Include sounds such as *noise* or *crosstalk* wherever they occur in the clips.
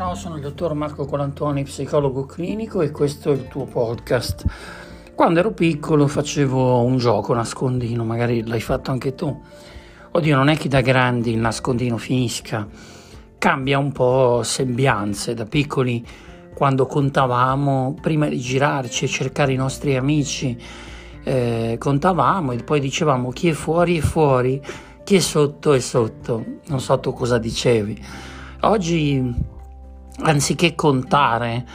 Ciao, sono il dottor Marco Colantoni, psicologo clinico e questo è il tuo podcast. Quando ero piccolo facevo un gioco nascondino, magari l'hai fatto anche tu. Oddio, non è che da grandi il nascondino finisca, cambia un po' sembianze. Da piccoli, quando contavamo, prima di girarci e cercare i nostri amici, eh, contavamo e poi dicevamo chi è fuori è fuori, chi è sotto è sotto. Non so tu cosa dicevi. Oggi anziché contare,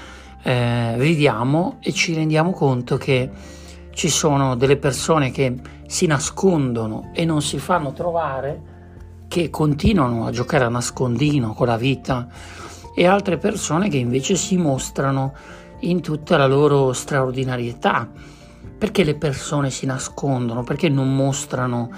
eh, viviamo e ci rendiamo conto che ci sono delle persone che si nascondono e non si fanno trovare, che continuano a giocare a nascondino con la vita e altre persone che invece si mostrano in tutta la loro straordinarietà. Perché le persone si nascondono? Perché non mostrano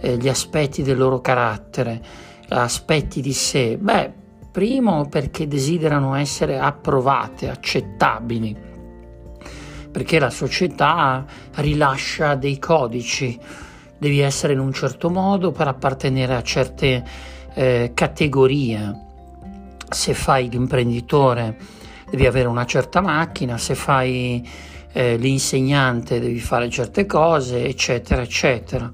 eh, gli aspetti del loro carattere, aspetti di sé? Beh, Primo perché desiderano essere approvate, accettabili, perché la società rilascia dei codici, devi essere in un certo modo per appartenere a certe eh, categorie. Se fai l'imprenditore devi avere una certa macchina, se fai eh, l'insegnante devi fare certe cose, eccetera, eccetera.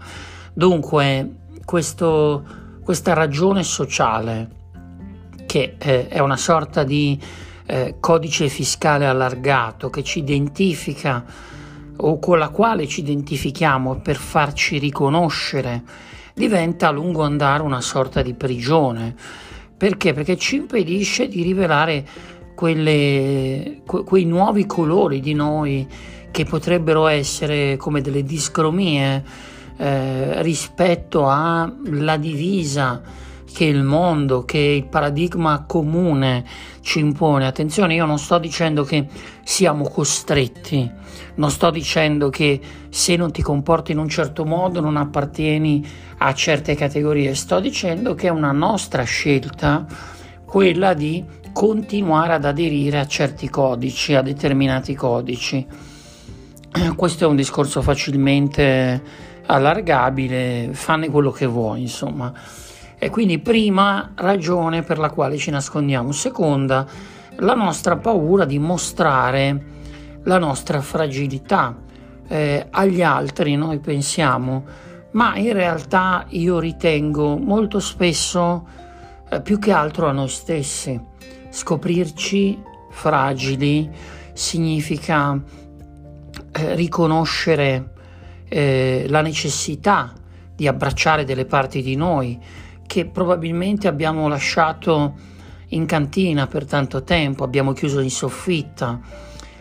Dunque, questo, questa ragione sociale che eh, è una sorta di eh, codice fiscale allargato che ci identifica o con la quale ci identifichiamo per farci riconoscere, diventa a lungo andare una sorta di prigione. Perché? Perché ci impedisce di rivelare quelle, que, quei nuovi colori di noi che potrebbero essere come delle discromie eh, rispetto alla divisa che il mondo, che il paradigma comune ci impone. Attenzione, io non sto dicendo che siamo costretti, non sto dicendo che se non ti comporti in un certo modo non appartieni a certe categorie, sto dicendo che è una nostra scelta quella di continuare ad aderire a certi codici, a determinati codici. *clears throat* Questo è un discorso facilmente allargabile, fanne quello che vuoi, insomma. E quindi prima ragione per la quale ci nascondiamo, seconda la nostra paura di mostrare la nostra fragilità eh, agli altri, noi pensiamo, ma in realtà io ritengo molto spesso eh, più che altro a noi stessi. Scoprirci fragili significa eh, riconoscere eh, la necessità di abbracciare delle parti di noi, che probabilmente abbiamo lasciato in cantina per tanto tempo, abbiamo chiuso in soffitta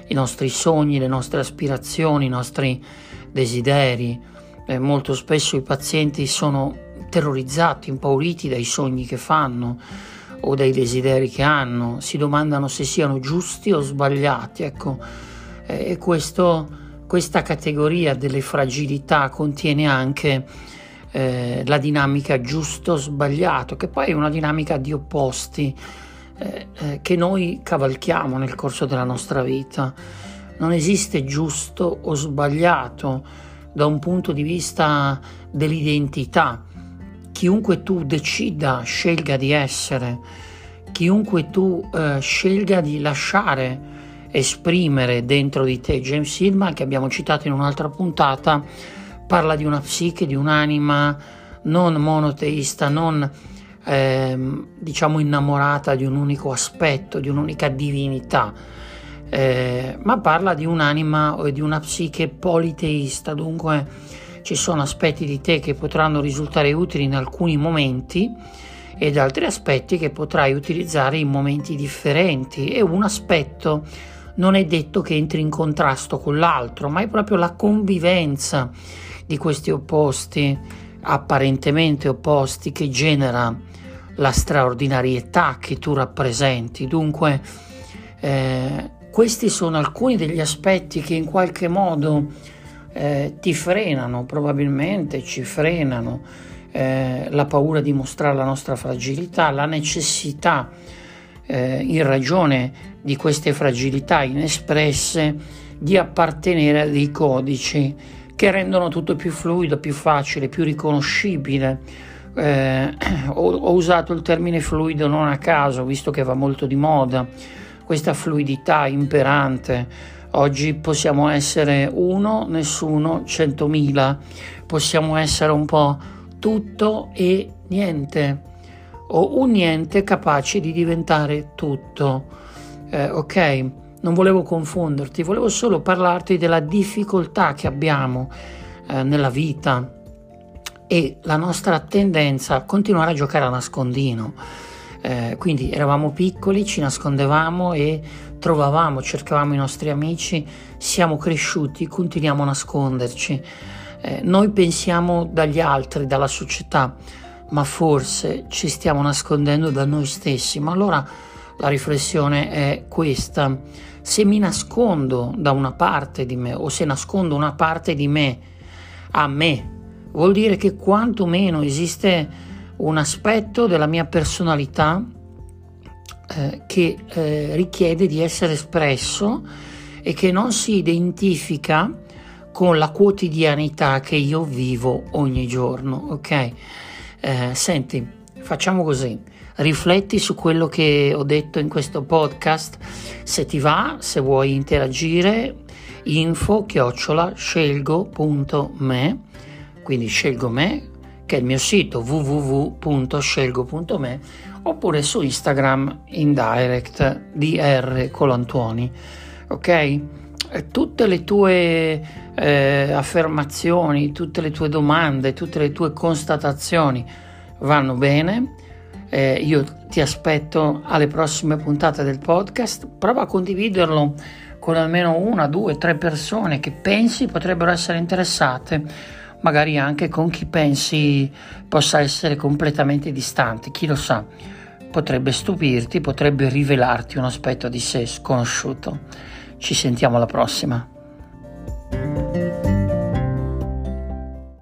i nostri sogni, le nostre aspirazioni, i nostri desideri. Eh, molto spesso i pazienti sono terrorizzati, impauriti dai sogni che fanno o dai desideri che hanno, si domandano se siano giusti o sbagliati. Ecco, eh, e questo, questa categoria delle fragilità contiene anche eh, la dinamica giusto-sbagliato, che poi è una dinamica di opposti eh, eh, che noi cavalchiamo nel corso della nostra vita. Non esiste giusto o sbagliato da un punto di vista dell'identità. Chiunque tu decida, scelga di essere, chiunque tu eh, scelga di lasciare esprimere dentro di te, James Hillman, che abbiamo citato in un'altra puntata, parla di una psiche, di un'anima non monoteista, non eh, diciamo innamorata di un unico aspetto, di un'unica divinità, eh, ma parla di un'anima o di una psiche politeista, dunque ci sono aspetti di te che potranno risultare utili in alcuni momenti ed altri aspetti che potrai utilizzare in momenti differenti. E un aspetto non è detto che entri in contrasto con l'altro, ma è proprio la convivenza di questi opposti, apparentemente opposti, che genera la straordinarietà che tu rappresenti. Dunque, eh, questi sono alcuni degli aspetti che in qualche modo eh, ti frenano, probabilmente ci frenano, eh, la paura di mostrare la nostra fragilità, la necessità, eh, in ragione di queste fragilità inespresse, di appartenere a dei codici che rendono tutto più fluido, più facile, più riconoscibile, eh, *clears throat* ho, ho, usato il termine fluido non a caso, visto che va molto di moda, questa fluidità imperante. Oggi possiamo essere uno, nessuno, centomila, possiamo essere un po' tutto e niente, o un niente capace di diventare tutto. Eh, ok? Non volevo confonderti, volevo solo parlarti della difficoltà che abbiamo eh, nella vita e la nostra tendenza a continuare a giocare a nascondino. Eh, quindi eravamo piccoli, ci nascondevamo e trovavamo, cercavamo i nostri amici, siamo cresciuti, continuiamo a nasconderci. Eh, noi pensiamo dagli altri, dalla società, ma forse ci stiamo nascondendo da noi stessi. Ma allora la riflessione è questa. Se mi nascondo da una parte di me o se nascondo una parte di me a me, vuol dire che quantomeno esiste un aspetto della mia personalità eh, che eh, richiede di essere espresso e che non si identifica con la quotidianità che io vivo ogni giorno, ok? Eh, senti, facciamo così, rifletti su quello che ho detto in questo podcast, se ti va, se vuoi interagire, info chiocciola scelgo.me quindi scelgo me, che è il mio sito www.scelgo.me, oppure su Instagram in direct DR Colantuoni. Ok? Tutte le tue eh, affermazioni, tutte le tue domande, tutte le tue constatazioni vanno bene. Eh, io ti aspetto alle prossime puntate del podcast. Prova a condividerlo con almeno una, due, tre persone che pensi potrebbero essere interessate magari anche con chi pensi possa essere completamente distante, chi lo sa, potrebbe stupirti, potrebbe rivelarti un aspetto di sé sconosciuto. Ci sentiamo alla prossima.